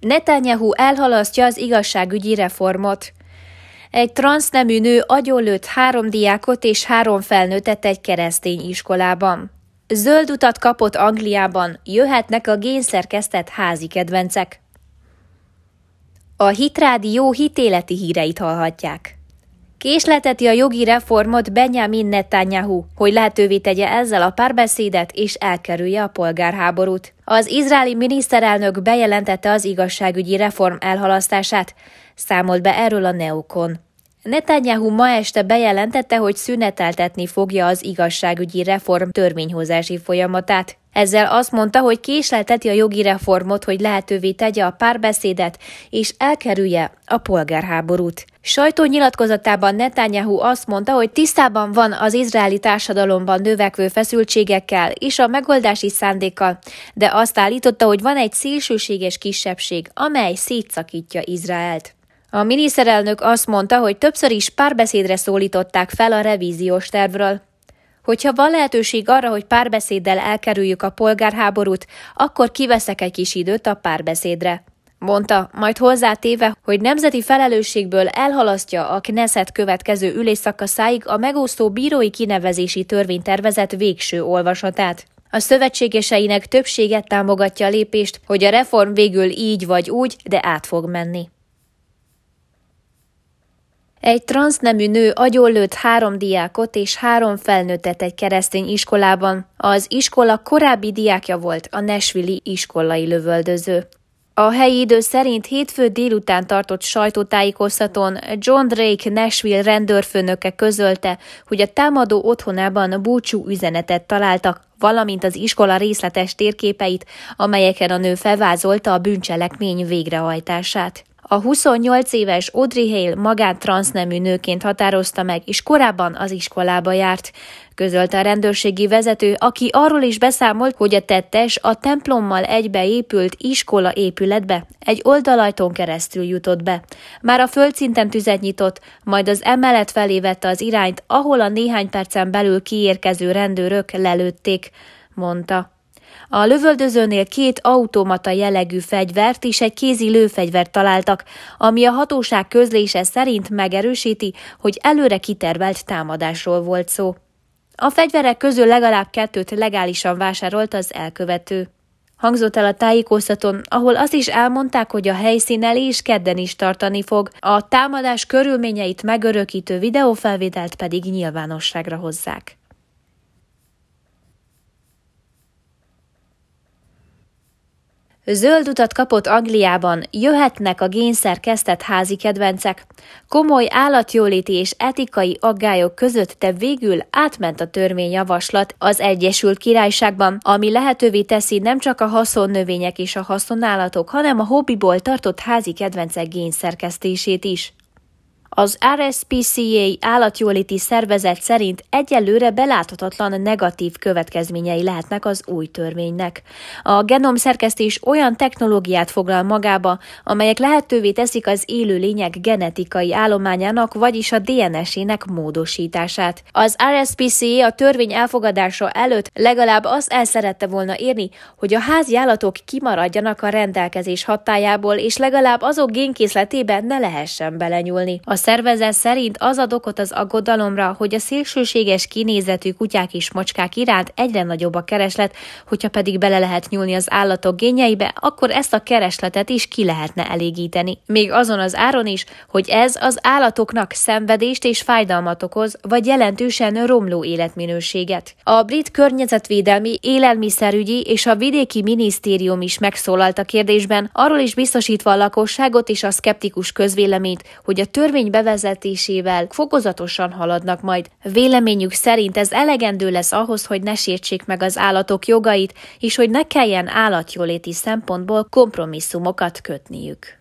Netanyahu elhalasztja az igazságügyi reformot. Egy transznemű nő agyonlőtt három diákot és három felnőttet egy keresztény iskolában. Zöld utat kapott Angliában, jöhetnek a génszerkesztett házi kedvencek. A Hitrádió hitéleti híreit hallhatják. Késleteti a jogi reformot Benjamin Netanyahu, hogy lehetővé tegye ezzel a párbeszédet és elkerülje a polgárháborút. Az izraeli miniszterelnök bejelentette az igazságügyi reform elhalasztását, számolt be erről a Neokon. Netanyahu ma este bejelentette, hogy szüneteltetni fogja az igazságügyi reform törvényhozási folyamatát. Ezzel azt mondta, hogy késlelteti a jogi reformot, hogy lehetővé tegye a párbeszédet és elkerülje a polgárháborút. Sajtónyilatkozatában Netanyahu azt mondta, hogy tisztában van az izraeli társadalomban növekvő feszültségekkel és a megoldási szándékkal, de azt állította, hogy van egy szélsőséges kisebbség, amely szétszakítja Izraelt. A miniszterelnök azt mondta, hogy többször is párbeszédre szólították fel a revíziós tervről. Hogyha van lehetőség arra, hogy párbeszéddel elkerüljük a polgárháborút, akkor kiveszek egy kis időt a párbeszédre. Mondta, majd hozzátéve, hogy nemzeti felelősségből elhalasztja a Knesset következő ülésszakaszáig a megosztó bírói kinevezési törvénytervezet végső olvasatát. A szövetségeseinek többséget támogatja a lépést, hogy a reform végül így vagy úgy, de át fog menni. Egy transznemű nő agyonlőtt három diákot és három felnőttet egy keresztény iskolában. Az iskola korábbi diákja volt a Nesvili iskolai lövöldöző. A helyi idő szerint hétfő délután tartott sajtótájékoztatón John Drake Nashville rendőrfőnöke közölte, hogy a támadó otthonában búcsú üzenetet találtak, valamint az iskola részletes térképeit, amelyeken a nő felvázolta a bűncselekmény végrehajtását. A 28 éves Audrey Hale magát transznemű nőként határozta meg, és korábban az iskolába járt. Közölte a rendőrségi vezető, aki arról is beszámolt, hogy a tettes a templommal egybeépült iskola épületbe egy oldalajtón keresztül jutott be. Már a földszinten tüzet nyitott, majd az emelet felé vette az irányt, ahol a néhány percen belül kiérkező rendőrök lelőtték, mondta. A lövöldözőnél két automata jellegű fegyvert és egy kézi lőfegyvert találtak, ami a hatóság közlése szerint megerősíti, hogy előre kitervelt támadásról volt szó. A fegyverek közül legalább kettőt legálisan vásárolt az elkövető. Hangzott el a tájékoztatón, ahol azt is elmondták, hogy a helyszín elé is kedden is tartani fog, a támadás körülményeit megörökítő videófelvételt pedig nyilvánosságra hozzák. Zöld utat kapott Angliában, jöhetnek a génszer házi kedvencek. Komoly állatjóléti és etikai aggályok között te végül átment a törvényjavaslat az Egyesült Királyságban, ami lehetővé teszi nem csak a haszonnövények és a haszonállatok, hanem a hobbiból tartott házi kedvencek génszerkesztését is. Az RSPCA állatjóléti szervezet szerint egyelőre beláthatatlan negatív következményei lehetnek az új törvénynek. A genomszerkesztés olyan technológiát foglal magába, amelyek lehetővé teszik az élőlények genetikai állományának, vagyis a DNS-ének módosítását. Az RSPCA a törvény elfogadása előtt legalább azt el szerette volna érni, hogy a házi állatok kimaradjanak a rendelkezés hatájából, és legalább azok génkészletében ne lehessen belenyúlni. A szervezet szerint az ad okot az aggodalomra, hogy a szélsőséges kinézetű kutyák és macskák iránt egyre nagyobb a kereslet, hogyha pedig bele lehet nyúlni az állatok génjeibe, akkor ezt a keresletet is ki lehetne elégíteni. Még azon az áron is, hogy ez az állatoknak szenvedést és fájdalmat okoz, vagy jelentősen romló életminőséget. A brit környezetvédelmi, élelmiszerügyi és a vidéki minisztérium is megszólalt a kérdésben, arról is biztosítva a lakosságot és a szkeptikus közvéleményt, hogy a törvény bevezetésével fokozatosan haladnak majd. Véleményük szerint ez elegendő lesz ahhoz, hogy ne sértsék meg az állatok jogait, és hogy ne kelljen állatjóléti szempontból kompromisszumokat kötniük.